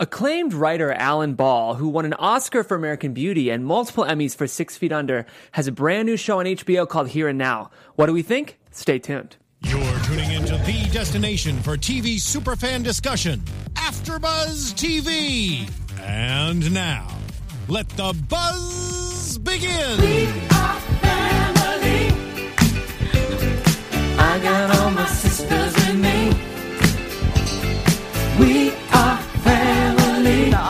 Acclaimed writer Alan Ball, who won an Oscar for American Beauty and multiple Emmys for Six Feet Under, has a brand new show on HBO called Here and Now. What do we think? Stay tuned. You're tuning into the destination for TV superfan discussion, AfterBuzz TV. And now, let the buzz begin. We are family. I got all my sisters with me. We are family. The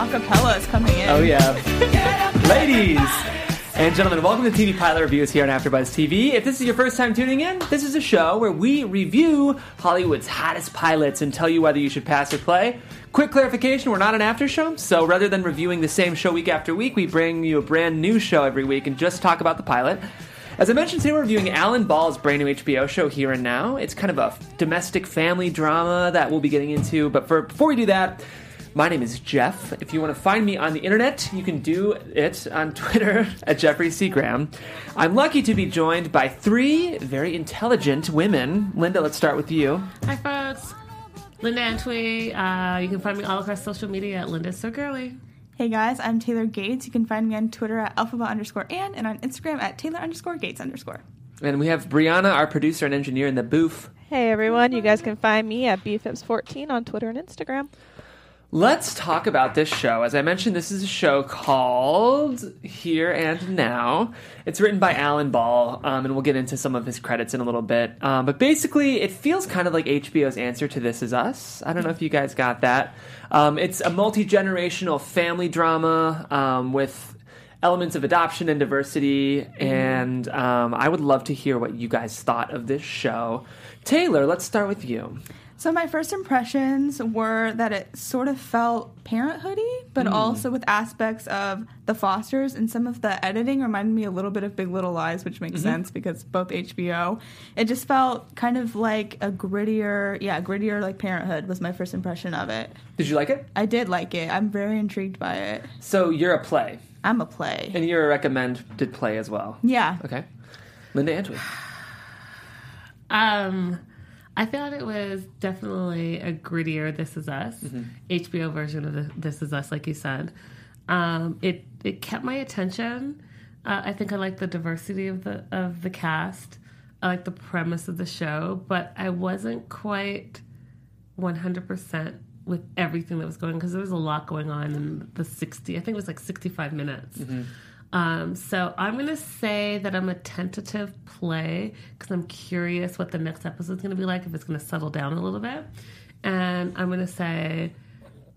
acapella is coming in. Oh yeah, ladies and gentlemen, welcome to TV Pilot Reviews here on AfterBuzz TV. If this is your first time tuning in, this is a show where we review Hollywood's hottest pilots and tell you whether you should pass or play. Quick clarification: We're not an after show, so rather than reviewing the same show week after week, we bring you a brand new show every week and just talk about the pilot. As I mentioned, today we're reviewing Alan Ball's brand new HBO show Here and Now. It's kind of a domestic family drama that we'll be getting into, but for, before we do that, my name is Jeff. If you want to find me on the internet, you can do it on Twitter at Jeffrey C. Graham. I'm lucky to be joined by three very intelligent women. Linda, let's start with you. Hi, folks. Linda Antwi. Uh, you can find me all across social media at Linda So Girly. Hey guys, I'm Taylor Gates. You can find me on Twitter at alphabet underscore and and on Instagram at Taylor underscore Gates underscore. And we have Brianna, our producer and engineer in the booth. Hey everyone, you guys can find me at bfips14 on Twitter and Instagram. Let's talk about this show. As I mentioned, this is a show called Here and Now. It's written by Alan Ball, um, and we'll get into some of his credits in a little bit. Um, but basically, it feels kind of like HBO's answer to This Is Us. I don't know if you guys got that. Um, it's a multi generational family drama um, with elements of adoption and diversity. And um, I would love to hear what you guys thought of this show. Taylor, let's start with you. So my first impressions were that it sort of felt parenthoody, but also with aspects of the Fosters, and some of the editing reminded me a little bit of Big Little Lies, which makes sense because both HBO. It just felt kind of like a grittier, yeah, grittier like Parenthood was my first impression of it. Did you like it? I did like it. I'm very intrigued by it. So you're a play. I'm a play. And you're a recommended play as well. Yeah. Okay. Linda Antwi. Um, I thought it was definitely a grittier This Is Us, HBO version of the, This Is Us, like you said. Um, it it kept my attention. Uh, I think I like the diversity of the of the cast. I like the premise of the show, but I wasn't quite one hundred percent with everything that was going because there was a lot going on in the sixty. I think it was like sixty five minutes. Um, so I'm gonna say that I'm a tentative play because I'm curious what the next episode is gonna be like if it's gonna settle down a little bit, and I'm gonna say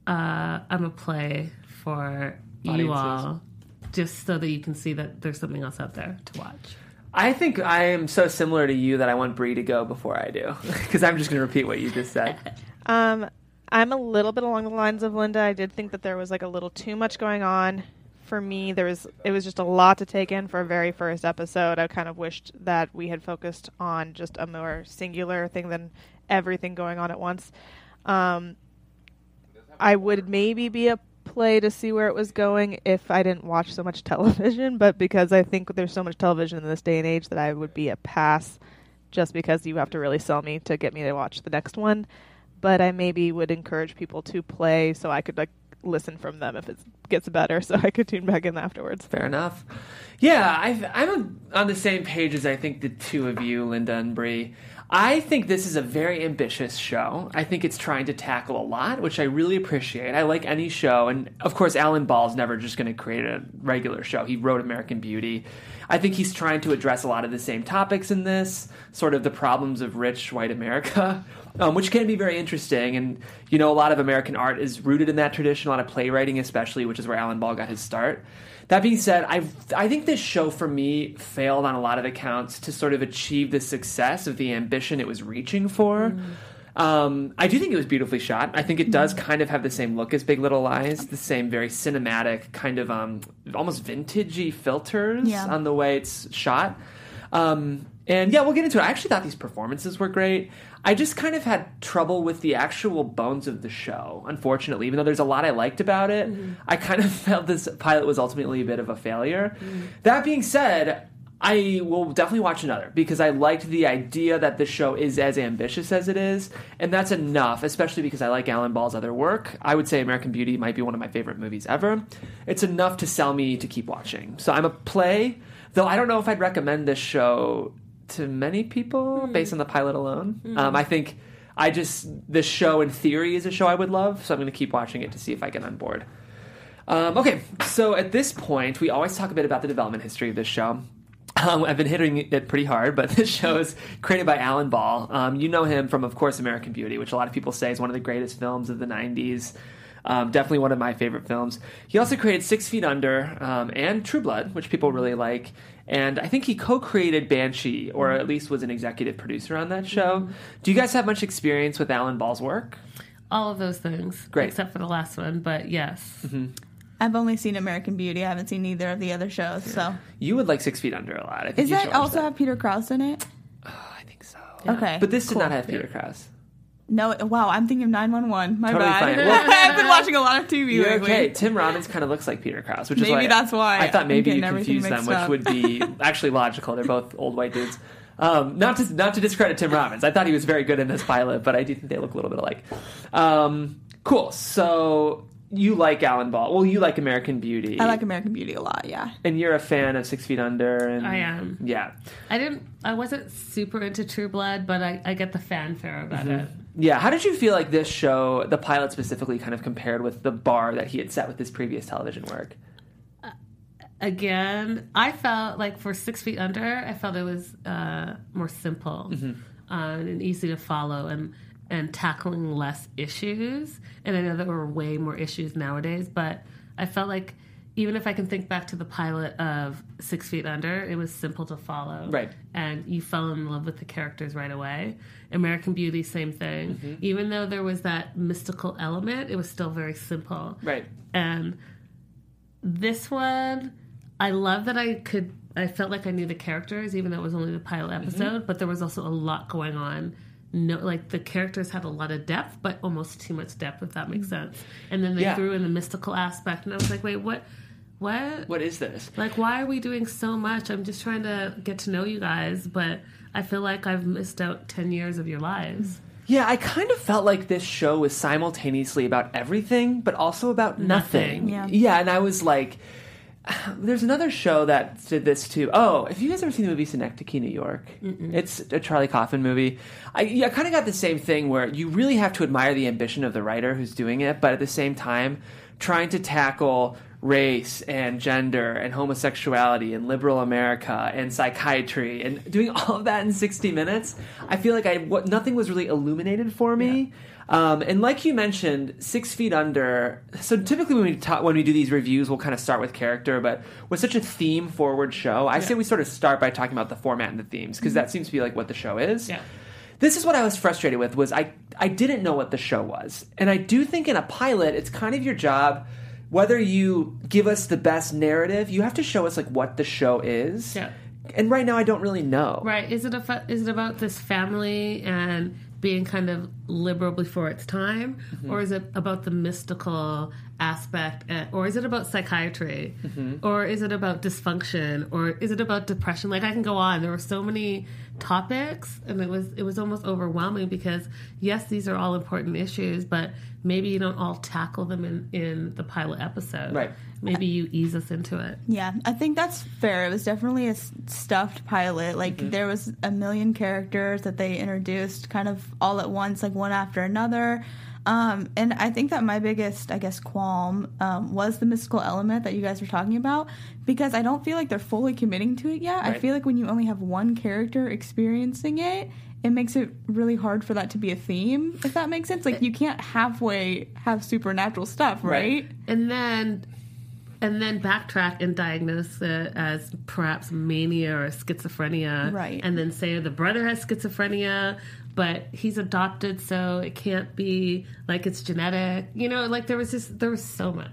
uh, I'm a play for you all, just so that you can see that there's something else out there to watch. I think I am so similar to you that I want Brie to go before I do because I'm just going to repeat what you just said. Um, I'm a little bit along the lines of Linda. I did think that there was like a little too much going on. For me, there was it was just a lot to take in for a very first episode. I kind of wished that we had focused on just a more singular thing than everything going on at once. Um, I would maybe be a play to see where it was going if I didn't watch so much television, but because I think there's so much television in this day and age that I would be a pass just because you have to really sell me to get me to watch the next one. But I maybe would encourage people to play so I could like listen from them if it gets better so I could tune back in afterwards. Fair enough. Yeah, I've, I'm on the same page as I think the two of you, Linda and Brie. I think this is a very ambitious show. I think it's trying to tackle a lot, which I really appreciate. I like any show, and of course, Alan Ball's never just going to create a regular show. He wrote American Beauty. I think he's trying to address a lot of the same topics in this, sort of the problems of rich white America, um, which can be very interesting. And you know, a lot of American art is rooted in that tradition, a lot of playwriting, especially, which is where Alan Ball got his start. That being said, I I think this show for me failed on a lot of accounts to sort of achieve the success of the ambition it was reaching for. Um, I do think it was beautifully shot. I think it does kind of have the same look as Big Little Lies, the same very cinematic kind of um, almost vintagey filters Yeah. on the way it's shot. Um, and yeah, we'll get into it. I actually thought these performances were great. I just kind of had trouble with the actual bones of the show, unfortunately. Even though there's a lot I liked about it, I kind of felt this pilot was ultimately a bit of a failure. That being said, I will definitely watch another because I liked the idea that the show is as ambitious as it is, and that's enough, especially because I like Alan Ball's other work. I would say American Beauty might be one of my favorite movies ever. It's enough to sell me to keep watching. So I'm a play, though I don't know if I'd recommend this show to many people based on the pilot alone. Um, I think I just, this show in theory is a show I would love, so I'm going to keep watching it to see if I get on board. Um, okay, so at this point, we always talk a bit about the development history of this show. Um, I've been hitting it pretty hard, but this show is created by Alan Ball. Um, you know him from, of course, American Beauty, which a lot of people say is one of the greatest films of the 90s. Um, definitely one of my favorite films. He also created Six Feet Under um, and True Blood, which people really like. And I think he co created Banshee, or at least was an executive producer on that show. Do you guys have much experience with Alan Ball's work? All of those things, Great. except for the last one. But yes, I've only seen American Beauty. I haven't seen either of the other shows. So, You would like Six Feet Under a lot. I think is you should that watch also have Peter Krause in it? Oh, I think so. Okay, But this did cool. not have Peter Krause. No, wow. I'm thinking of 911. My Totally bad. fine. Well- I've been watching a lot of TV You're lately. okay. Tim Robbins kind of looks like Peter Krause, which is Maybe why that's why I thought I'm maybe you getting everything confused them, mixed which up. would be actually logical. They're both old white dudes. Um, not to not to discredit Tim Robbins, I thought he was very good in this pilot, but I do think they look a little bit alike. Um, cool. So you like Alan Ball? Well, you like American Beauty. I like American Beauty a lot. Yeah. and you're a fan of Six Feet Under. And I am. Yeah, I didn't. I wasn't super into True Blood, but I, I get the fanfare about it. yeah. How did you feel like this show, the pilot specifically, kind of compared with the bar that he had set with his previous television work? Again, I felt like for Six Feet Under, I felt it was uh, more simple uh, and easy to follow, and and tackling less issues. And I know there were way more issues nowadays, but I felt like even if I can think back to the pilot of Six Feet Under, it was simple to follow. Right. And you fell in love with the characters right away. American Beauty, same thing. Mm-hmm. Even though there was that mystical element, it was still very simple. Right. And this one, I love that I could. I felt like I knew the characters, even though it was only the pilot mm-hmm. episode. But there was also a lot going on. No, like the characters had a lot of depth, but almost too much depth, if that makes mm-hmm. sense. And then they Yeah. threw in the mystical aspect, and I was like, wait, what? What? What is this? Like, why are we doing so much? I'm just trying to get to know you guys, but I feel like I've missed out 10 years of your lives. Yeah, I kind of felt like this show was simultaneously about everything, but also about nothing. Nothing. Yeah. Yeah, and I was like, there's another show that did this too. Oh, if you guys ever seen the movie Synecdoche, New York, it's a Charlie Kaufman movie. I, yeah, I kind of got the same thing where you really have to admire the ambition of the writer who's doing it, but at the same time, trying to tackle race and gender and homosexuality and liberal America and psychiatry and doing all of that in 60 minutes, I feel like I what, nothing was really illuminated for me. Um, and like you mentioned, Six Feet Under. So typically when we talk, when we do these reviews, we'll kind of start with character. But with such a theme forward show, I say we sort of start by talking about the format and the themes because that seems to be like what the show is. Yeah. This is what I was frustrated with was I I didn't know what the show was. And I do think in a pilot it's kind of your job whether you give us the best narrative, you have to show us like what the show is. Yeah. And right now I don't really know. Right. Is it a is it about this family and being kind of liberal before its time, mm-hmm. or is it about the mystical aspect, and, or is it about psychiatry, or is it about dysfunction, or is it about depression? Like I can go on. There were so many topics, and it was it was almost overwhelming because yes, these are all important issues, but maybe you don't all tackle them in in the pilot episode. Right. Maybe you ease us into it. Yeah, I think that's fair. It was definitely a stuffed pilot. Like Mm-hmm. there was a million characters that they introduced kind of all at once, like one after another. Um, and I think that my biggest, I guess, qualm um, was the mystical element that you guys were talking about because I don't feel like they're fully committing to it yet. I feel like when you only have one character experiencing it, it makes it really hard for that to be a theme, if that makes sense. Like you can't halfway have supernatural stuff, Right. right? and then and then backtrack and diagnose it as perhaps mania or schizophrenia Right. and then say the brother has schizophrenia but he's adopted, so it can't be like it's genetic. You know, like there was just there was so much.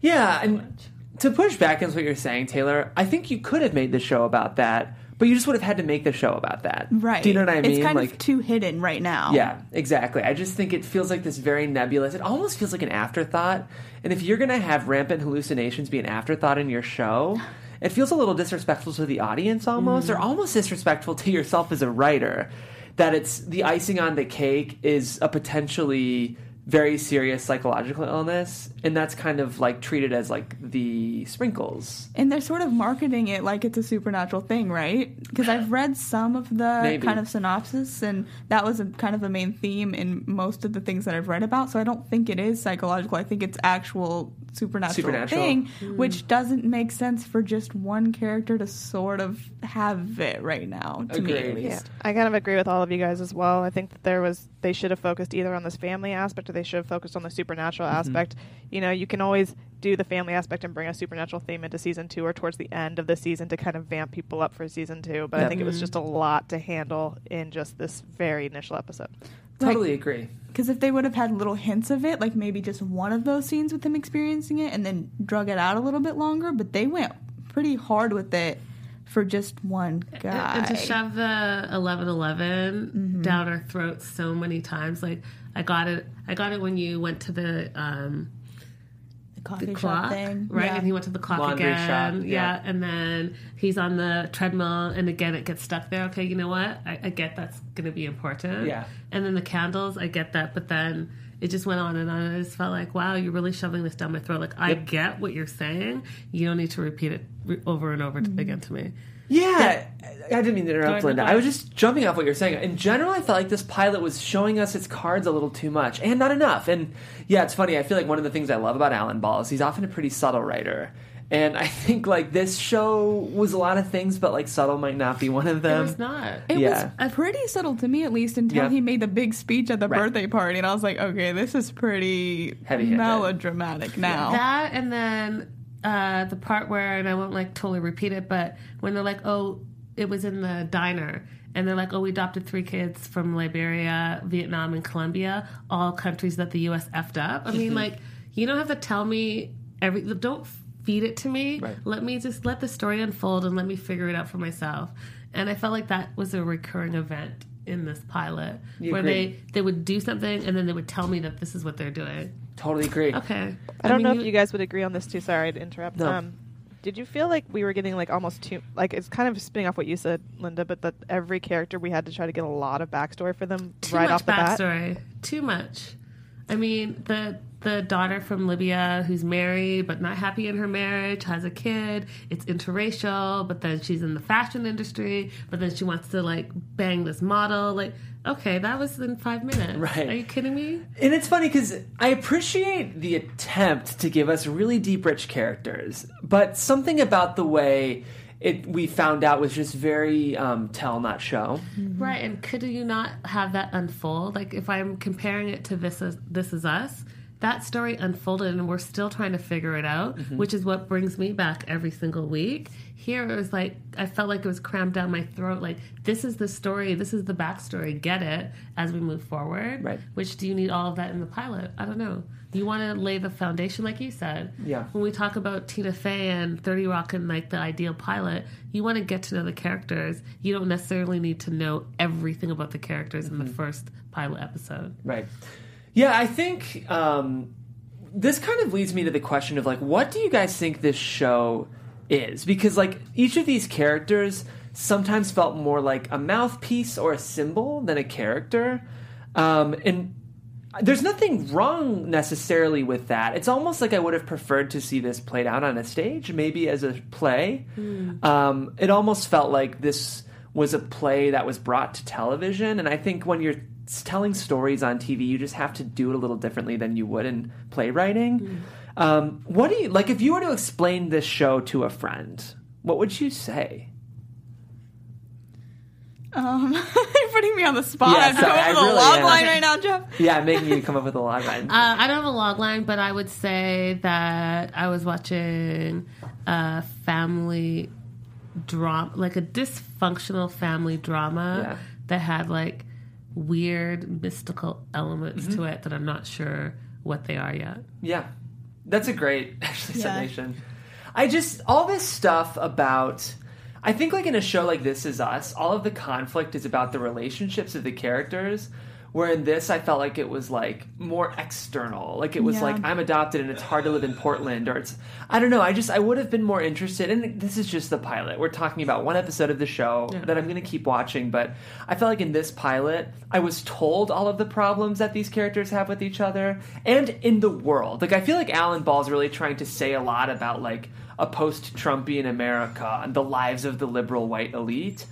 Yeah, and to push back against what you're saying, Taylor, I think you could have made the show about that, but you just would have had to make the show about that. Right. Do you know what I mean? It's kind like, of too hidden right now. yeah, exactly. I just think it feels like this very nebulous. It almost feels like an afterthought. And if you're going to have rampant hallucinations be an afterthought in your show, it feels a little disrespectful to the audience almost, or mm-hmm. almost disrespectful to yourself as a writer. That it's the icing on the cake is a potentially very serious psychological illness, and that's kind of like treated as like the sprinkles. And they're sort of marketing it like it's a supernatural thing, right? Because I've read some of the Maybe. kind of synopsis, and that was a kind of a main theme in most of the things that I've read about. So I don't think it is psychological. I think it's actual supernatural, Supernatural. thing, hmm. which doesn't make sense for just one character to sort of have it right now. To me, at least. Yeah, I kind of agree with all of you guys as well. I think that there was they should have focused either on this family aspect or they should have focused on the supernatural mm-hmm. aspect. You know, you can always do the family aspect and bring a supernatural theme into season two or towards the end of the season to kind of vamp people up for season two. But I Yep. think it was mm-hmm. just a lot to handle in just this very initial episode. Totally agree. Because if they would have had little hints of it, like maybe just one of those scenes with him experiencing it, and then drug it out a little bit longer, but they went pretty hard with it for just one guy. And, and to shove the eleven Mm-hmm. down our throats so many times, like I got it. I got it when you went to the um, coffee the shop clock, thing, right? Yeah. And he went to the clock Laundry again, shop, yeah. yeah. And then he's on the treadmill, and again it gets stuck there. Okay, you know what? I, I get that's going to be important. Yeah. And then the candles, I get that, but then it just went on and on. And I just felt like, wow, you're really shoving this down my throat. Like I get what you're saying. You don't need to repeat it re- over and over to, again to me. Yeah, I didn't mean to interrupt, Go ahead, Linda. go I was just jumping off what you're saying. In general, I felt like this pilot was showing us its cards a little too much and not enough. And yeah, it's funny. I feel like one of the things I love about Alan Ball is he's often a pretty subtle writer. And I think like this show was a lot of things, but like subtle might not be one of them. It was not. It Yeah. was pretty subtle to me, at least, until Yeah. he made the big speech at the Right. birthday party, and I was like, okay, this is pretty Heavy-handed. melodramatic now. That and then uh, the part where, and I won't like totally repeat it, but when they're like, oh, it was in the diner. And they're like, oh, we adopted three kids from Liberia, Vietnam, and Colombia, all countries that the U.S. effed up. I mean, like, you don't have to tell me every. Don't feed it to me. Right. Let me just let the story unfold and let me figure it out for myself. And I felt like that was a recurring event in this pilot, You where agree. they they would do something and then they would tell me that this is what they're doing. totally agree. Okay, I don't mean, know if you guys would agree on this too. Sorry to interrupt. No. Um, did you feel like we were getting like almost too like it's kind of spinning off what you said, Linda, but that every character we had to try to get a lot of backstory for them too right much off the bat? backstory. Too much. I mean, the the daughter from Libya who's married but not happy in her marriage has a kid. It's interracial, but then she's in the fashion industry. But then she wants to like bang this model. Like, okay, that was in five minutes. Right. Are you kidding me? And it's funny because I appreciate the attempt to give us really deep, rich characters, but something about the way it we found out was just very um, tell, not show. Right, and could you not have that unfold? Like if I'm comparing it to this is this is us, that story unfolded and we're still trying to figure it out, mm-hmm. which is what brings me back every single week. Here it was like I felt like it was crammed down my throat. Like this is the story, this is the backstory. Get it as we move forward. Right. Which do you need all of that in the pilot? I don't know. You want to lay the foundation, like you said. Yeah. When we talk about Tina Fey and Thirty Rock and like the ideal pilot, you want to get to know the characters. You don't necessarily need to know everything about the characters in the mm-hmm. first pilot episode. Right. Yeah, I think um, this kind of leads me to the question of like, what do you guys think this show is? Because like each of these characters sometimes felt more like a mouthpiece or a symbol than a character, um, and there's nothing wrong necessarily with that. It's almost like I would have preferred to see this played out on a stage, maybe as a play. Um, it almost felt like this was a play that was brought to television, and I think when you're telling stories on TV, you just have to do it a little differently than you would in playwriting. Um, what do you like if you were to explain this show to a friend? What would you say? Um, you're putting me on the spot. Yeah, I have to sorry, come up with a really log am. line right now, Jeff. Yeah, I'm making you come up with a log line. Uh, I don't have a log line, but I would say that I was watching a family drama, like a dysfunctional family drama Yeah. that had like weird mystical elements Mm-hmm. to it that I'm not sure what they are yet. Yeah, that's a great actually Yeah. summation. I just all this stuff about. I think like in a show like This Is Us, all of the conflict is about the relationships of the characters. Where in this, I felt like it was like more external. Like it was Yeah. like I'm adopted and it's hard to live in Portland, or it's I don't know. I just I would have been more interested. And this is just the pilot. We're talking about one episode of the show Yeah. that I'm going to keep watching. But I felt like in this pilot, I was told all of the problems that these characters have with each other and in the world. Like I feel like Alan Ball's really trying to say a lot about like a post-Trumpian America and the lives of the liberal white elite.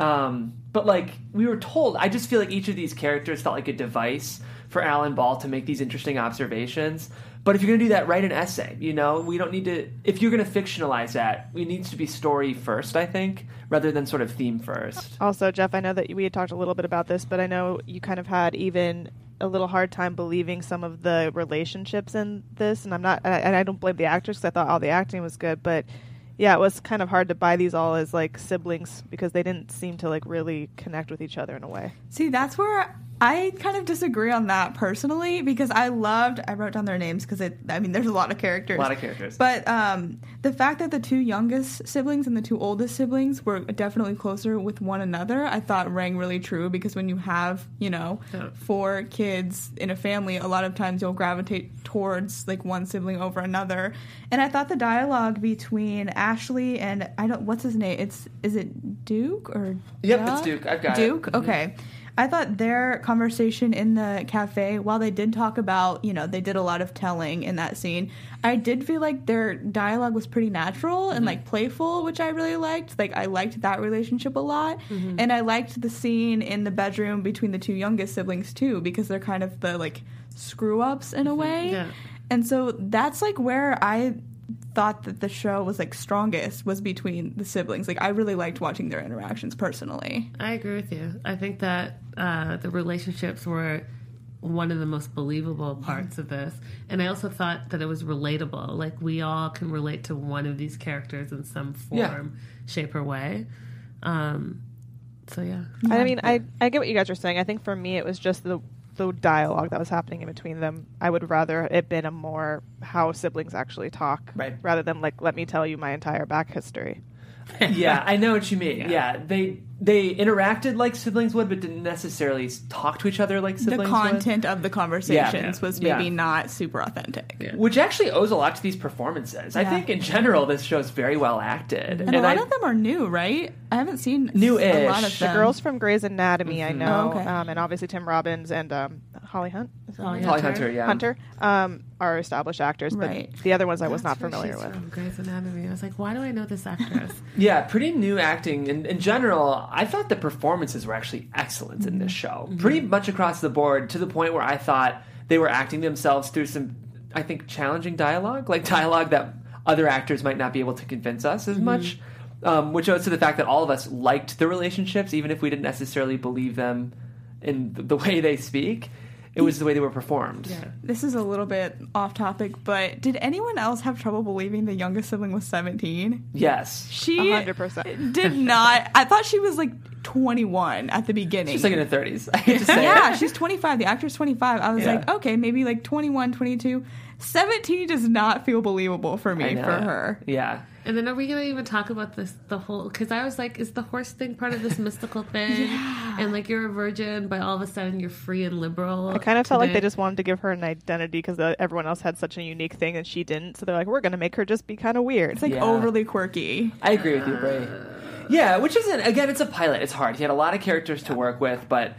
Um, but like we were told, I just feel like each of these characters felt like a device for Alan Ball to make these interesting observations. But if you're going to do that, write an essay. You know, we don't need to. If you're going to fictionalize that, it needs to be story first, I think, rather than sort of theme first. Also, Jeff, I know that we had talked a little bit about this, but I know you kind of had even a little hard time believing some of the relationships in this, and I'm not, and I don't blame the actors because I thought all the acting was good, but yeah, it was kind of hard to buy these all as like siblings because they didn't seem to like really connect with each other in a way. See, that's where I kind of disagree on that personally because I loved. I wrote down their names because it. I mean, there's a lot of characters. A lot of characters. But um, the fact that the two youngest siblings and the two oldest siblings were definitely closer with one another, I thought rang really true because when you have, you know, Yeah. four kids in a family, a lot of times you'll gravitate towards like one sibling over another. And I thought the dialogue between Ashley and I don't what's his name? It's is it Duke or Yep, it's Duke. I've got it. Duke. Mhm. Okay. I thought their conversation in the cafe, while they did talk about, you know, they did a lot of telling in that scene, I did feel like their dialogue was pretty natural and mm-hmm. like playful, which I really liked. Like, I liked that relationship a lot. Mm-hmm. And I liked the scene in the bedroom between the two youngest siblings too, because they're kind of the like screw ups in a mm-hmm. way. Yeah. And so that's like where I thought that the show was like strongest was between the siblings. Like I really liked watching their interactions personally. I agree with you. I think that uh, the relationships were one of the most believable parts of this. And I also thought that it was relatable. Like we all can relate to one of these characters in some form, Yeah. shape, or way. Um, so yeah. I mean, I I get what you guys are saying. I think for me, it was just the the dialogue that was happening in between them. I would rather it been a more how siblings actually talk, Right. rather than like let me tell you my entire back history. yeah, I know what you mean. Yeah. they they interacted like siblings would, but didn't necessarily talk to each other like siblings the would. content of the conversations Yeah. was Yeah. maybe not super authentic. Yeah. Which actually owes a lot to these performances. I think in general this show's very well acted, And, a lot I, of them are new, right? I haven't seen New-ish. a lot of The girls from Grey's Anatomy, I know, Oh, okay. um, and obviously Tim Robbins and um, Holly Hunt, is that Holly her Holly Hunter. Hunter, yeah, Hunter, um, are established actors, but Right. the other ones I was That's not where familiar she's with. From Grey's Anatomy. I was like, why do I know this actress? Yeah, pretty new acting. In, in general, I thought the performances were actually excellent in this show. Pretty much across the board, to the point where I thought they were acting themselves through some, I think, challenging dialogue, like dialogue that other actors might not be able to convince us as much. Um, which owes to the fact that all of us liked the relationships, even if we didn't necessarily believe them in the, the way they speak. It was the way they were performed. yeah. This is a little bit off topic, but did anyone else have trouble believing the youngest sibling was 17? Yes. She hundred percent. did not. I thought she was like 21 at the beginning. She's like in her 30s. I hate to say yeah, it. she's 25. The actor's 25. I was Yeah. like, okay, maybe like 21, 22. 17 does not feel believable for me for her. Yeah. And then are we going to even talk about this, the whole, because I was like, is the horse thing part of this mystical thing? Yeah. And like you're a virgin, but all of a sudden you're free and liberal. I kind of felt like they just wanted to give her an identity because uh, everyone else had such a unique thing and she didn't. So they're like, we're going to make her just be kind of weird. It's like Yeah. overly quirky. I agree with you, Bray. Yeah, which isn't again, it's a pilot. It's hard. He had a lot of characters to work with, but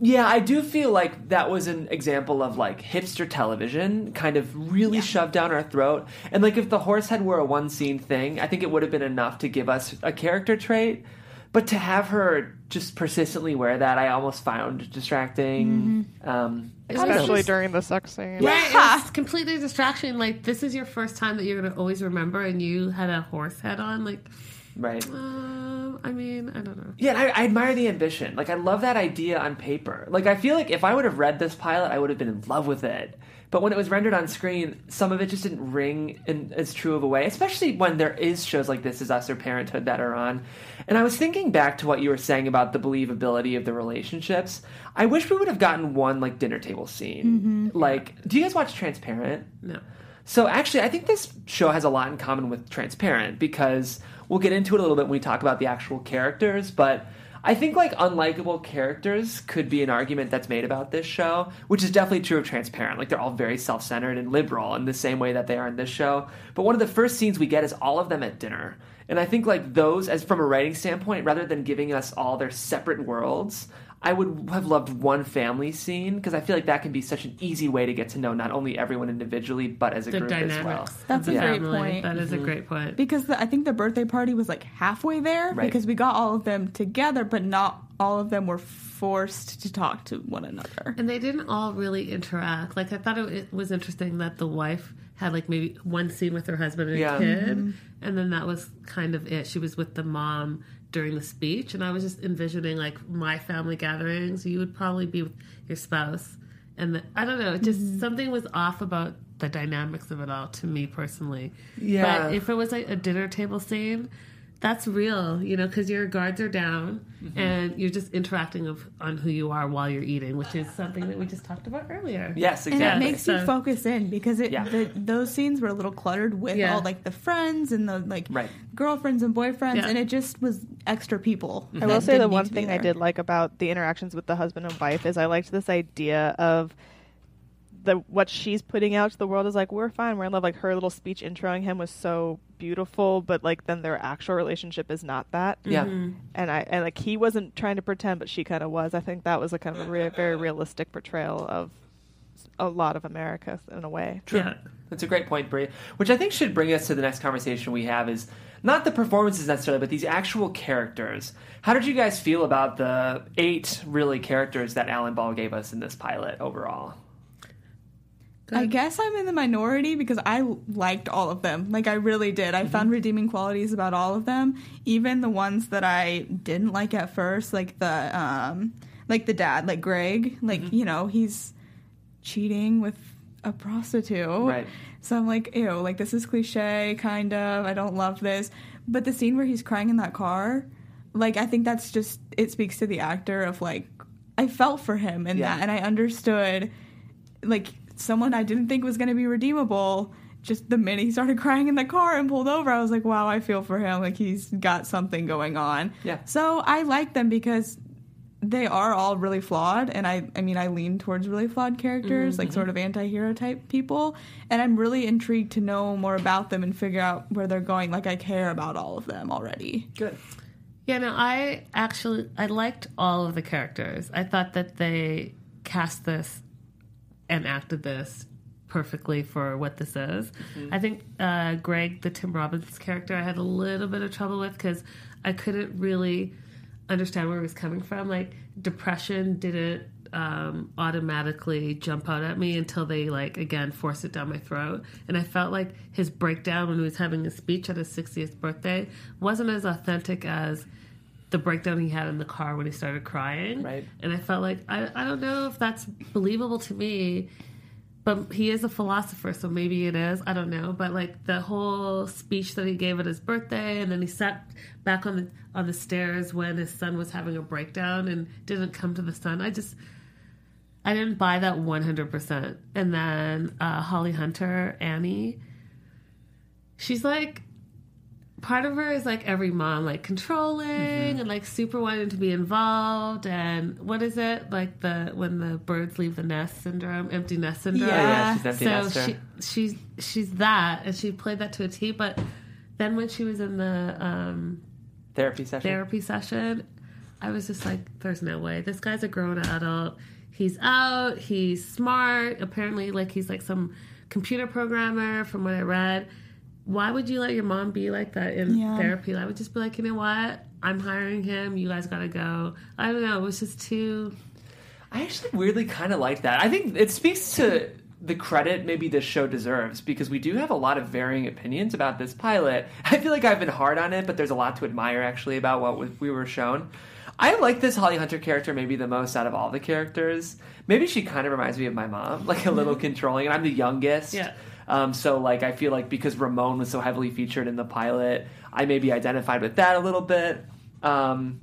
yeah, I do feel like that was an example of like hipster television kind of really shoved down our throat. And like if the horse head were a one scene thing, I think it would have been enough to give us a character trait. But to have her just persistently wear that, I almost found distracting. Um, I don't. Especially during the sex scene. Right, Yeah. it's completely distraction. Like this is your first time that you're gonna always remember, and you had a horse head on. Like, right? Um, I mean, I don't know. Yeah, I, I admire the ambition. Like, I love that idea on paper. Like, I feel like if I would have read this pilot, I would have been in love with it. But when it was rendered on screen, some of it just didn't ring in as true of a way, especially when there is shows like This Is Us or Parenthood that are on. And I was thinking back to what you were saying about the believability of the relationships. I wish we would have gotten one, like, dinner table scene. Like, do you guys watch Transparent? No. So actually, I think this show has a lot in common with Transparent because we'll get into it a little bit when we talk about the actual characters, but I think like unlikable characters could be an argument that's made about this show, which is definitely true of Transparent. Like they're all very self-centered and liberal in the same way that they are in this show. But one of the first scenes we get is all of them at dinner. And I think like those as from a writing standpoint rather than giving us all their separate worlds, I would have loved one family scene because I feel like that can be such an easy way to get to know not only everyone individually but as a The group as well. That's of a the great family. point. That is a great point. because the, I think the birthday party was like halfway there Right. because we got all of them together, but not all of them were forced to talk to one another. And they didn't all really interact. Like I thought it, it was interesting that the wife had like maybe one scene with her husband and Yeah. kid, Mm-hmm. and then that was kind of it. She was with the mom during the speech, and I was just envisioning like my family gatherings. You would probably be with your spouse, and the, I don't know. Just Mm-hmm. something was off about the dynamics of it all to me personally. Yeah. But if it was like a dinner table scene. That's real, you know, because your guards are down Mm-hmm. and you're just interacting of, on who you are while you're eating, which is something that we just talked about earlier. Yes, exactly. And it makes you focus in because it Yeah. the, those scenes were a little cluttered with Yeah. all like the friends and the like Right. girlfriends and boyfriends, Yeah. and it just was extra people. I will say the one thing I did like about the interactions with the husband and wife is I liked this idea of the what she's putting out to the world is like we're fine, we're in love. Like her little speech introing him was so beautiful, but like then their actual relationship is not that. yeah. Mm-hmm. And I and like he wasn't trying to pretend, but she kind of was. I think that was a kind of a re- very realistic portrayal of a lot of America in a way. Yeah. That's a great point, Brie. Which I think should bring us to the next conversation we have is not the performances necessarily, but these actual characters. How did you guys feel about the eight really characters that Alan Ball gave us in this pilot overall? I guess I'm in the minority because I liked all of them. Like I really did. I found redeeming qualities about all of them, even the ones that I didn't like at first, like the um like the dad, like Greg, like you know, he's cheating with a prostitute. Right. So I'm like, ew, like this is cliche kind of. I don't love this. But the scene where he's crying in that car, like I think that's just it speaks to the actor of like I felt for him in Yeah. that and I understood like someone I didn't think was going to be redeemable. Just the minute he started crying in the car and pulled over, I was like, wow, I feel for him. Like he's got something going on. Yeah. So I like them because they are all really flawed. And I, I mean, I lean towards really flawed characters, like mm-hmm. sort of anti hero type people. And I'm really intrigued to know more about them and figure out where they're going. Like I care about all of them already. Good. Yeah, no, I actually I liked all of the characters. I thought that they cast this and acted this perfectly for what this is. I think uh, Greg, the Tim Robbins character, I had a little bit of trouble with because I couldn't really understand where he was coming from. Like depression didn't um, automatically jump out at me until they like again forced it down my throat, and I felt like his breakdown when he was having a speech at his 60th birthday wasn't as authentic as the breakdown he had in the car when he started crying. Right. And I felt like I, I don't know if that's believable to me. But he is a philosopher, so maybe it is. I don't know. But like the whole speech that he gave at his birthday, and then he sat back on the on the stairs when his son was having a breakdown and didn't come to the son. I just I didn't buy that one hundred percent. And then uh, Holly Hunter, Annie, she's like part of her is like every mom, like controlling Mm-hmm. and like super wanting to be involved. And what is it like the when the birds leave the nest syndrome, empty nest syndrome? Oh, yeah, Yeah. she's empty so nester. she she's she's that, and she played that to a T. But then when she was in the um, Therapy session. therapy session, I was just like, "There's no way. This guy's a grown adult. He's out. He's smart. Apparently, like he's like some computer programmer, from what I read." Why would you let your mom be like that in Yeah. therapy? I would just be like, you know what? I'm hiring him. You guys gotta go. I don't know. It was just too. I actually weirdly kind of like that. I think it speaks to the credit maybe this show deserves because we do have a lot of varying opinions about this pilot. I feel like I've been hard on it, but there's a lot to admire actually about what we were shown. I like this Holly Hunter character maybe the most out of all the characters. Maybe she kind of reminds me of my mom, like a little controlling, and I'm the youngest. Yeah. Um, so like I feel like because Ramon was so heavily featured in the pilot, I maybe identified with that a little bit. Um,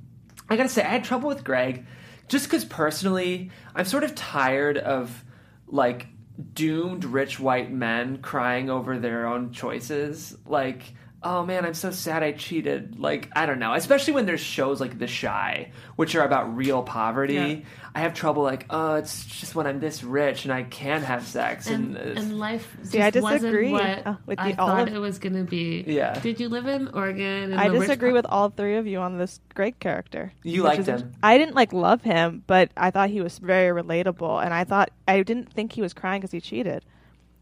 I gotta say I had trouble with Greg, just because personally I'm sort of tired of like doomed rich white men crying over their own choices. Like oh man, I'm so sad I cheated. Like, I don't know. Especially when there's shows like The Chi, which are about real poverty. Yeah. I have trouble like, oh, it's just when I'm this rich and I can have sex. And, And, and life just See, I wasn't what uh, with I the- all thought of- it was going to be. Yeah. Did you live in Oregon? in I the rich disagree with all three of you on this Greg character. You liked him. I didn't like love him, but I thought he was very relatable, and I thought I didn't think he was crying because he cheated.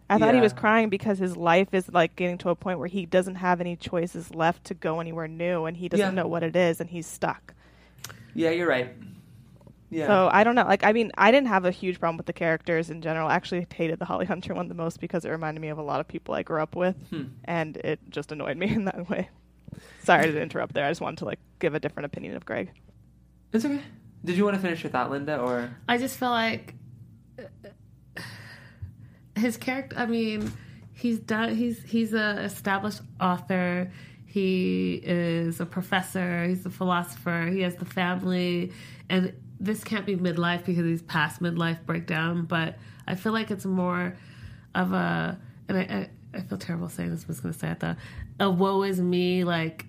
I thought he was crying because his life is like getting to a point where he doesn't have any choices left to go anywhere new, and he doesn't Yeah. know what it is, and he's stuck. yeah, you're right. Yeah. So I don't know. Like, I mean, I didn't have a huge problem with the characters in general. I actually hated the Holly Hunter one the most because it reminded me of a lot of people I grew up with, Hmm. and it just annoyed me in that way. Sorry to interrupt there. I just wanted to like give a different opinion of Greg. it's okay. Did you want to finish your thought, Linda, or I just feel like uh, his character. I mean, he's done. He's he's a established author. He is a professor. He's a philosopher. He has the family, and this can't be midlife because he's past midlife breakdown. But I feel like it's more of a, and I I, I feel terrible saying this. I was going to say it though. A woe is me, like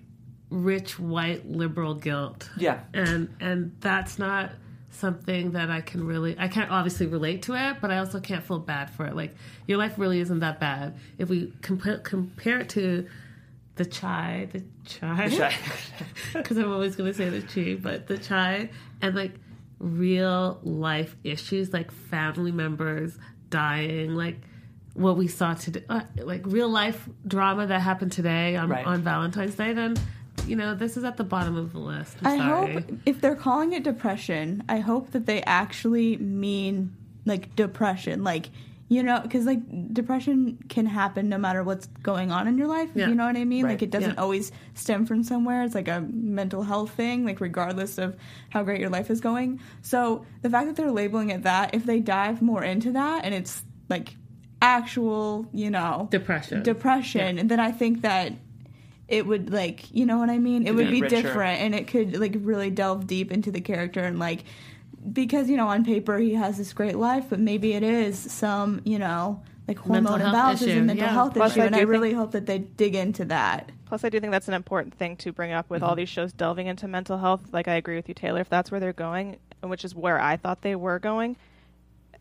rich white liberal guilt yeah, and and that's not something that I can really I can't obviously relate to it, but I also can't feel bad for it. Like your life really isn't that bad if we compare compare it to the chai, the chai, because I'm always going to say the chi, but the chai and like real life issues like family members dying, like what we saw today, uh, like real life drama that happened today on, Right. on Valentine's Day, then you know this is at the bottom of the list. I'm I sorry. hope if they're calling it depression, I hope that they actually mean like depression, like you know, because like depression can happen no matter what's going on in your life. Yeah. You know what I mean? Right. Like it doesn't Yeah. always stem from somewhere. It's like a mental health thing, like regardless of how great your life is going. So the fact that they're labeling it that, if they dive more into that, and it's like actual, you know, depression. depression, and then I think that it would like you know what I mean. It would be be richer. different, and it could like really delve deep into the character and like because you know on paper he has this great life, but maybe it is some you know like Mental hormone imbalances and mental yeah. health Plus, issue, I and I think- really hope that they dig into that. Plus, I do think that's an important thing to bring up with all mm-hmm. these shows delving into mental health. Like, I agree with you, Taylor. If that's where they're going, and which is where I thought they were going,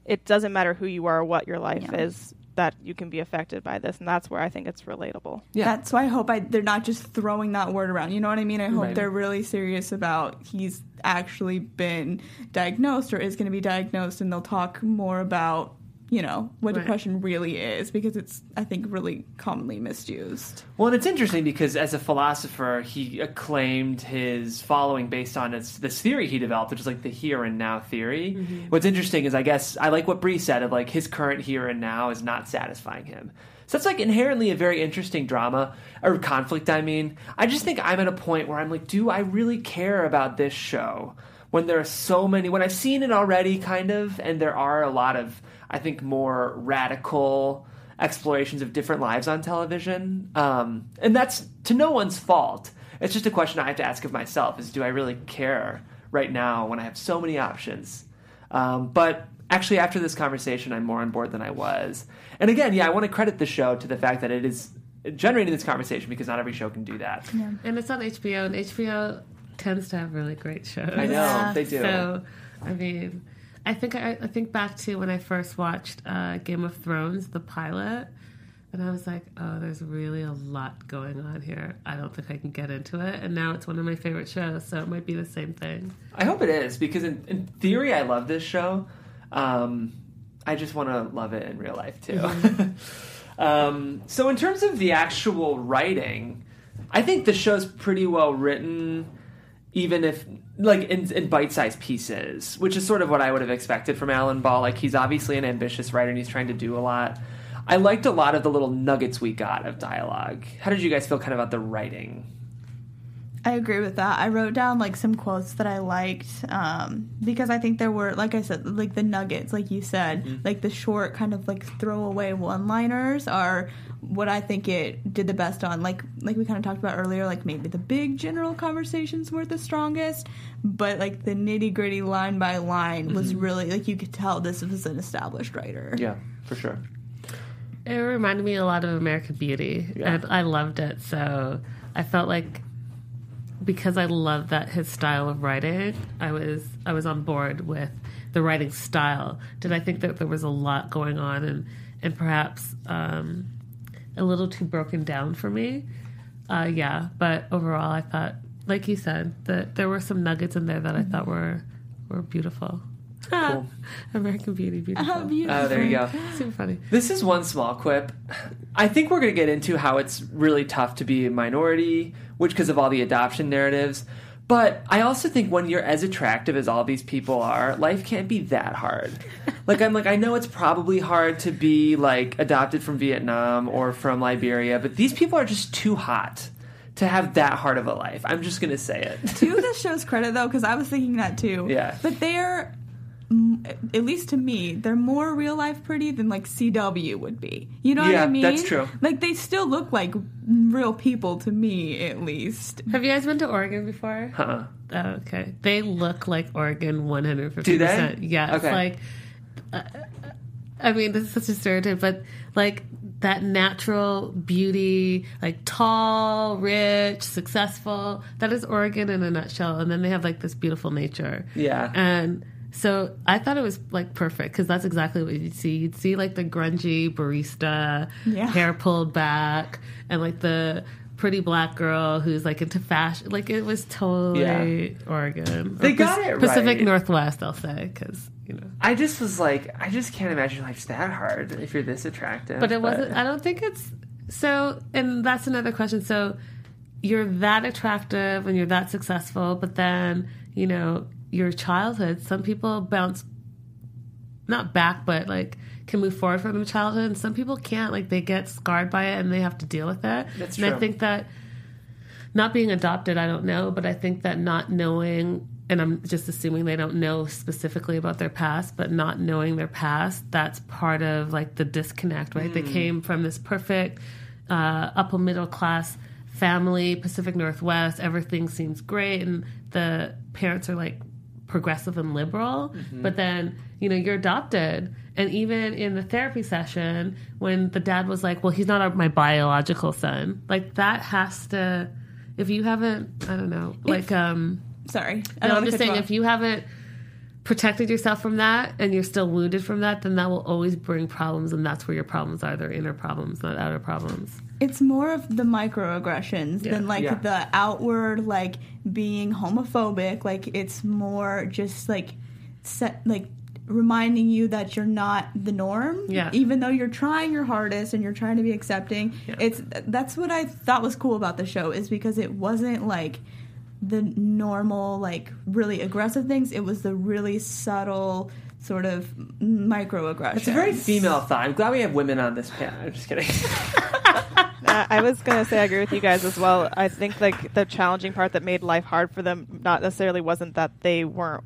it doesn't matter who you are or what your life Yeah. is, that you can be affected by this. And that's where I think it's relatable. yeah. That's why I hope I they're not just throwing that word around. You know what I mean? I hope Right. they're really serious about he's actually been diagnosed or is going to be diagnosed, and they'll talk more about you know what Right. depression really is because it's I think really commonly misused. Well, and it's interesting because as a philosopher, he acclaimed his following based on his, this theory he developed, which is like the here and now theory. Mm-hmm. What's interesting is, I guess, I like what Bree said of like his current here and now is not satisfying him. So that's like inherently a very interesting drama or conflict. I mean, I just think I'm at a point where I'm like, do I really care about this show when there are so many? When I've seen it already, kind of, and there are a lot of, I think, more radical explorations of different lives on television. Um, and that's to no one's fault. It's just a question I have to ask of myself: is do I really care right now when I have so many options? Um, but actually, after this conversation, I'm more on board than I was. And again, yeah, I want to credit the show to the fact that it is generating this conversation because not every show can do that. And it's on HBO, and HBO tends to have really great shows. I know Yeah. they do. So, I mean, I think I, I think back to when I first watched uh, Game of Thrones, the pilot, and I was like, "Oh, there's really a lot going on here. I don't think I can get into it." And now it's one of my favorite shows, so it might be the same thing. I hope it is because in, in theory, I love this show. Um, I just want to love it in real life too. um, so, in terms of the actual writing, I think the show's pretty well written. Even if like in, in bite-sized pieces, which is sort of what I would have expected from Alan Ball. Like he's obviously an ambitious writer and he's trying to do a lot. I liked a lot of the little nuggets we got of dialogue. How did you guys feel kind of about the writing? I agree with that. I wrote down like some quotes that I liked um, because I think there were, like I said, like the nuggets, like you said, Mm-hmm. like the short kind of like throwaway one-liners are what I think it did the best on. Like like we kind of talked about earlier, like maybe the big general conversations were the strongest, but like the nitty gritty line by line was Mm-hmm. really like you could tell this was an established writer. Yeah, for sure. It reminded me a lot of American Beauty, Yeah. and I loved it. So I felt like because I love that his style of writing, I was I was on board with the writing style. Did I think that there was a lot going on and and perhaps um, a little too broken down for me? Uh, yeah, but overall, I thought, like you said, that there were some nuggets in there that I thought were were beautiful. Cool. American Beauty, beautiful. Beautiful. Oh, there you go. Super funny. This is one small quip. I think we're going to get into how it's really tough to be a minority, which because of all the adoption narratives. But I also think when you're as attractive as all these people are, life can't be that hard. like I'm like I know it's probably hard to be like adopted from Vietnam or from Liberia, but these people are just too hot to have that hard of a life. I'm just going to say it. to the show's credit though because i was thinking that too Yeah. but they're at least to me they're more real life pretty than like cw would be you know what i mean that's true. like they still look like real people to me at least Have you guys been to Oregon before? Huh. Oh, okay. They look like Oregon 150%. Do they? Yeah. Okay. Like, uh, I mean, this is such a stereotype, but like that natural beauty, like tall, rich, successful, that is Oregon in a nutshell. And then they have like this beautiful nature. Yeah. And so I thought it was like perfect because that's exactly what you'd see. You'd see like the grungy barista, Yeah. hair pulled back, and like the pretty black girl who's like into fashion. Like it was totally Oregon. They Or got it right. Pacific. Northwest, I'll say, because you know. I just was like, I just can't imagine life's that hard if you're this attractive. But it wasn't. I don't think it's so. And that's another question. So you're that attractive and you're that successful, but then you know your childhood. Some people bounce not back, but like can move forward from their childhood, and some people can't. Like they get scarred by it and they have to deal with it. That's and true. I think that not being adopted, I don't know, but I think that not knowing. And I'm just assuming they don't know specifically about their past, but not knowing their past, that's part of like the disconnect, right? They came from this perfect uh, upper middle class family, Pacific Northwest, everything seems great, and the parents are like progressive and liberal, but then, you know, you're adopted. And even in the therapy session, when the dad was like, well, he's not my biological son, like that has to, if you haven't, I don't know, like, um, sorry no, I don't I'm just saying, off. if you haven't protected yourself from that and you're still wounded from that, then that will always bring problems, and that's where your problems are. They're inner problems, not outer problems. It's more of the microaggressions Yeah. than like Yeah. the outward like being homophobic like it's more just like set like reminding you that you're not the norm Yeah. even though you're trying your hardest and you're trying to be accepting Yeah. it's that's what i thought was cool about the show is because it wasn't like the normal like really aggressive things it was the really subtle sort of microaggressions It's a very female thought. I'm glad we have women on this panel. I'm just kidding. Uh, I was gonna say I agree with you guys as well. I think like the challenging part that made life hard for them not necessarily wasn't that they weren't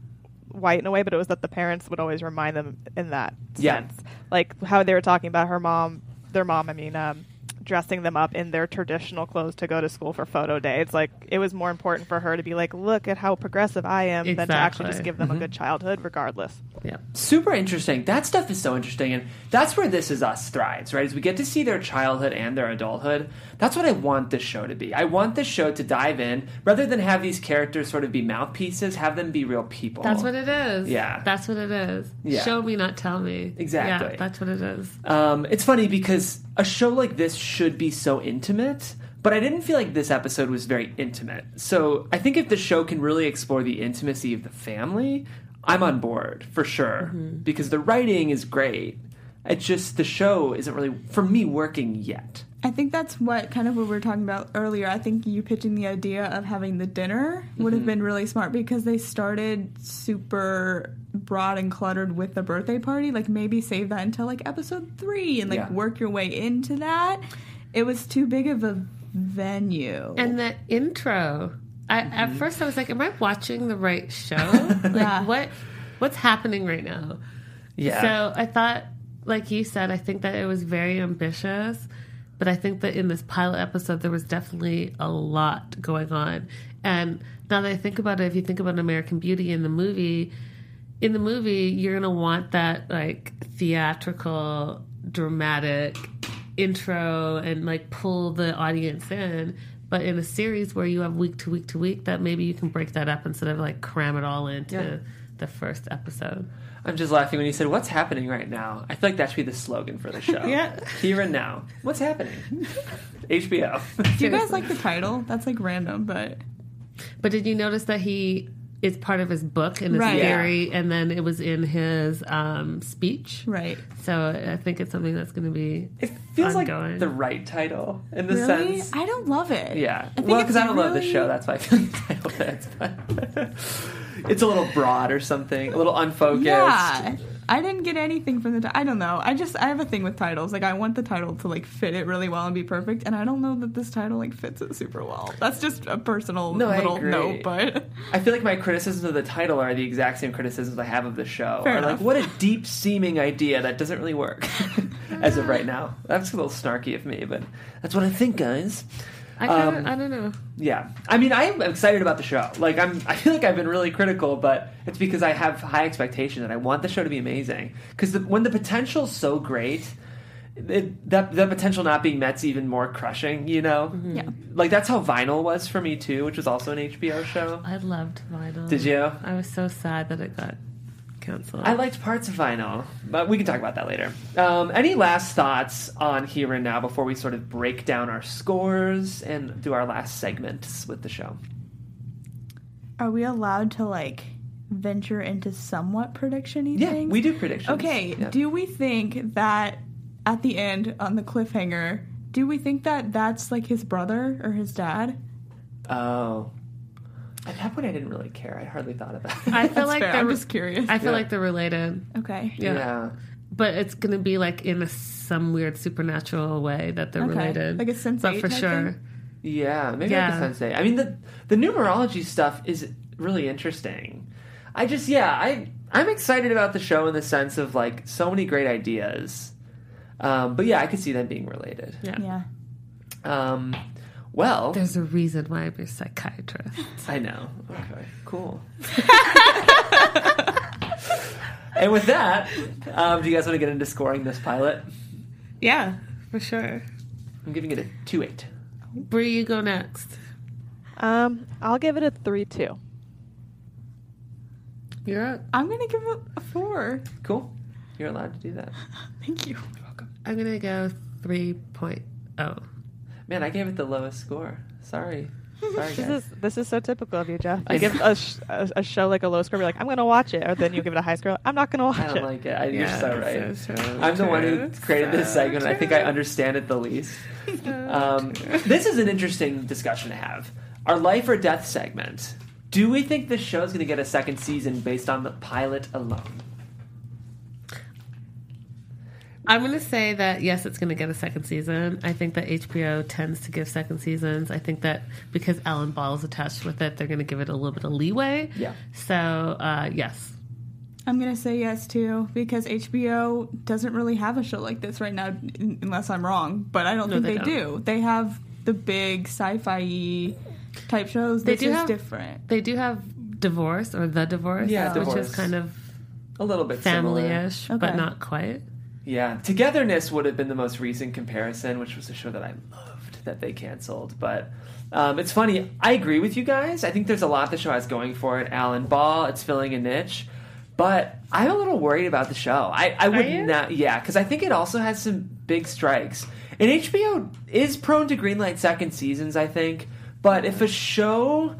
white in a way, but it was that the parents would always remind them in that Yeah. sense. Like how they were talking about her mom, their mom. I mean, um, dressing them up in their traditional clothes to go to school for photo day. It's like it was more important for her to be like, look at how progressive I am, than to actually just give them a good childhood, regardless. Yeah. Super interesting. That stuff is so interesting, and that's where This Is Us thrives, right? As we get to see their childhood and their adulthood. That's what I want this show to be. I want this show to dive in, rather than have these characters sort of be mouthpieces, have them be real people. That's what it is. Yeah. That's what it is. Yeah. Show me, not tell me. Exactly. Yeah, that's what it is. Um, it's funny because a show like this should be so intimate, but I didn't feel like this episode was very intimate. So I think if the show can really explore the intimacy of the family, I'm on board for sure mm-hmm. because the writing is great. It's just the show isn't really for me working yet. I I think that's what kind of what we were talking about earlier. I think you pitching the idea of having the dinner would have mm-hmm. been really smart because they started super broad and cluttered with the birthday party. Like maybe save that until like episode three and like Yeah. work your way into that. It was too big of a venue. And the intro. I, At mm-hmm. first, I was like, "Am I watching the right show? like, Yeah. what, what's happening right now?" Yeah. So I thought, like you said, I think that it was very ambitious, but I think that in this pilot episode, there was definitely a lot going on. And now that I think about it, if you think about American Beauty in the movie, in the movie, you're gonna want that like theatrical, dramatic intro and like pull the audience in. But in a series where you have week to week to week, that maybe you can break that up instead of like cram it all into Yeah. the first episode. I'm just laughing when you said, What's happening right now? I feel like that should be the slogan for the show. Yeah. Here and now. What's happening? HBO. Do you guys like the title? That's like random, but But did you notice that he it's part of his book and his Right. theory, and then it was in his um, speech. right. So I think it's something that's going to be. It feels Ongoing. like the right title in the Really? sense. I don't love it. Yeah. Well, because I don't love the show, that's why I feel like the title fits. But it's a little broad or something, a little unfocused. Yeah. I didn't get anything from the. Ti- I don't know. I just I have a thing with titles. Like I want the title to like fit it really well and be perfect, and I don't know that this title like fits it super well. That's just a personal No, little note, but I feel like my criticisms of the title are the exact same criticisms I have of the show. Fair Are like, enough. what a deep seeming idea that doesn't really work as of right now. That's a little snarky of me, but that's what I think, guys. I kind of, Um, I don't know. Yeah, I mean, I'm excited about the show. Like, I'm, I feel like I've been really critical, but it's because I have high expectation and I want the show to be amazing. Because when the potential's so great, it, that that potential not being met's even more crushing. You know, yeah. like that's how Vinyl was for me too, which was also an HBO show. I loved Vinyl. Did you? I was so sad that it got canceled. I liked parts of Vinyl, but we can talk about that later. Um, any last thoughts on Here and Now before we sort of break down our scores and do our last segments with the show? Are we allowed to like venture into somewhat prediction-y Yeah, things? we do predictions. Okay, Yeah. do we think that at the end on the cliffhanger, do we think that that's like his brother or his dad? Oh. At that point, I didn't really care. I hardly thought about it. I feel like fair. they're. I'm just curious. I feel Yeah. like they're related, okay. Yeah. but it's going to be like in a, some weird supernatural way that they're Okay. related. Like a Sense8 but for sure. thing? Yeah, maybe Yeah. like a Sense8. I mean, the the numerology stuff is really interesting. I just, yeah, I I'm excited about the show in the sense of like so many great ideas. Um, but yeah, I could see them being related. Yeah. Yeah. Um, well, There's a reason why I'm your psychiatrist. I know. Okay, cool. and with that, um, do you guys want to get into scoring this pilot? yeah, for sure. I'm giving it a two eight. Bree, you go next. Um, I'll give it a three-two. You're up. I'm gonna give it a four. Cool. You're allowed to do that. Thank you. You're welcome. I'm going to go 3.0. oh. 3.0. Man, I gave it the lowest score. Sorry. Sorry, This is this is so typical of you, Jeff. I give a, sh- a, a show like a low score, you're like, I'm gonna watch it, or then you give it a high score, I'm not gonna watch it. I don't it. like it. I, you're so right. so true. I'm the one who True. created this So segment. I think I understand it the least. Um, this is an interesting discussion to have. Our life or death segment. Do we think this show is going to get a second season based on the pilot alone? I'm going to say that yes, it's going to get a second season. I think that HBO tends to give second seasons. I think that because Alan Ball is attached with it, they're going to give it a little bit of leeway. Yeah. So uh, yes, I'm gonna say yes too because HBO doesn't really have a show like this right now, unless I'm wrong. But I don't No, think they they, don't. do. They have the big sci-fi type shows. They This do is have- different. they do have divorce or the divorce, Yeah, which Divorce. is kind of A little bit family-ish, but not quite. Yeah, Togetherness would have been the most recent comparison, which was a show that I loved that they canceled. But um, it's funny. I agree with you guys. I think there's a lot the show has going for it. Alan Ball, it's filling a niche. But I'm a little worried about the show. I, I would not. Yeah, because I think it also has some big strikes. And HBO is prone to greenlight second seasons, I think. But if a show,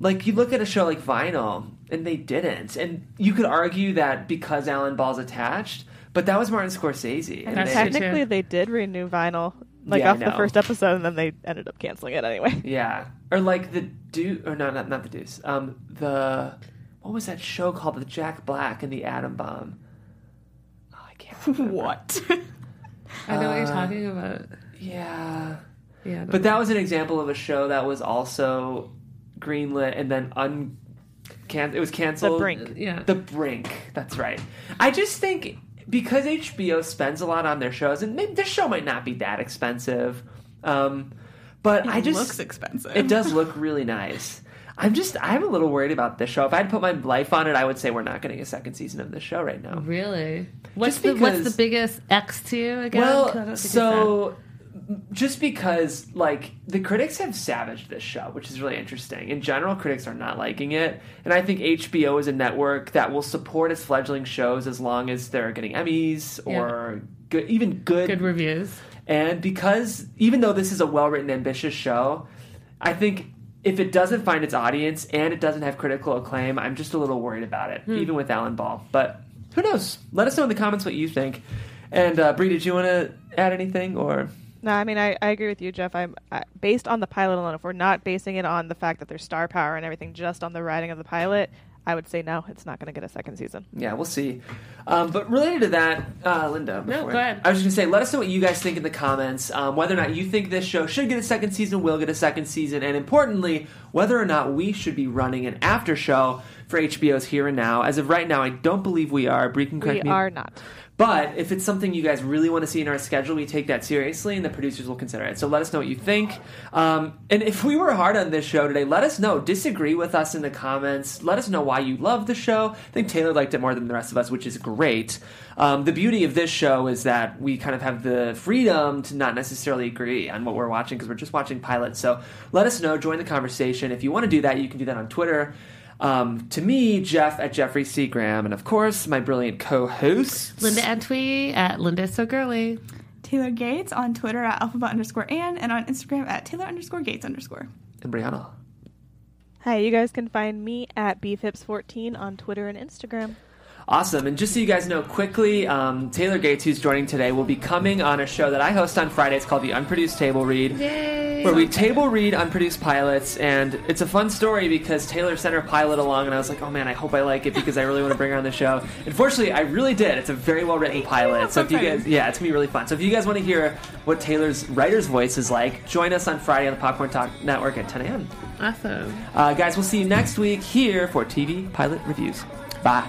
like you look at a show like Vinyl, and they didn't, and you could argue that because Alan Ball's attached, but that was Martin Scorsese. And And they- technically, they did renew vinyl like Yeah, off the first episode, and then they ended up canceling it anyway. Yeah, or like the Deuce, or no, not not the Deuce. Um, the what was that show called? The Jack Black and the Atom Bomb. Oh, I can't. Remember. What? I know what you're Uh, talking about. Yeah, Yeah, but that was an example of a show that was also greenlit and then un. Can- it was canceled. The Brink. yeah. The Brink. That's right. I just think because HBO spends a lot on their shows, and maybe this show might not be that expensive, um, but It I just looks expensive. it does look really nice. I'm just I'm a little worried about this show. If I had to put my life on it, I would say we're not getting a second season of this show right now. really. What's Just the what's the biggest X to you again? Well, so just because like the critics have savaged this show, which is really interesting. In general, critics are not liking it, and I think HBO is a network that will support its fledgling shows as long as they're getting Emmys or good, even good, good reviews. And because even though this is a well written, ambitious show, I think if it doesn't find its audience and it doesn't have critical acclaim, I'm just a little worried about it, even with Alan Ball. But who knows? Let us know in the comments what you think. And uh, Bree, did you want to add anything or? No, I mean I, I agree with you, Jeff. I'm I, based on the pilot alone. If we're not basing it on the fact that there's star power and everything, just on the writing of the pilot, I would say no. It's not going to get a second season. Yeah, we'll see. Um, but related to that, uh, Linda. No, go ahead. I was just gonna say, let us know what you guys think in the comments. Um, whether or not you think this show should get a second season, will get a second season, and importantly, whether or not we should be running an after show for HBO's Here and Now. As of right now, I don't believe we are. Bree can correct We me. are not. But if it's something you guys really want to see in our schedule, we take that seriously, and the producers will consider it. So let us know what you think. Um, and if we were hard on this show today, let us know. Disagree with us in the comments. Let us know why you love the show. I think Taylor liked it more than the rest of us, which is great. Um, the beauty of this show is that we kind of have the freedom to not necessarily agree on what we're watching because we're just watching pilots. So let us know. Join the conversation. If you want to do that, you can do that on Twitter. Um, to me, Jeff at Jeffrey C. Graham, and of course, my brilliant co-hosts. Linda Antwi at Linda So Girly. Taylor Gates on Twitter at alphabet underscore Ann and on Instagram at Taylor underscore Gates underscore. and Brianna. Hi, you guys can find me at bfips14 on Twitter and Instagram. Awesome. And just so you guys know quickly, um, Taylor Gates, who's joining today, will be coming on a show that I host on Fridays called the Unproduced Table Read. Yay! Where we table read unproduced pilots, and it's a fun story because Taylor sent her pilot along, and I was like, "Oh man, I hope I like it because I really want to bring her on the show." Unfortunately, I really did. It's a very well written pilot, so if you guys, yeah, it's gonna be really fun. So if you guys want to hear what Taylor's writer's voice is like, join us on Friday on the Popcorn Talk Network at 10 a.m. Awesome. Uh, guys, we'll see you next week here for TV pilot reviews. Bye.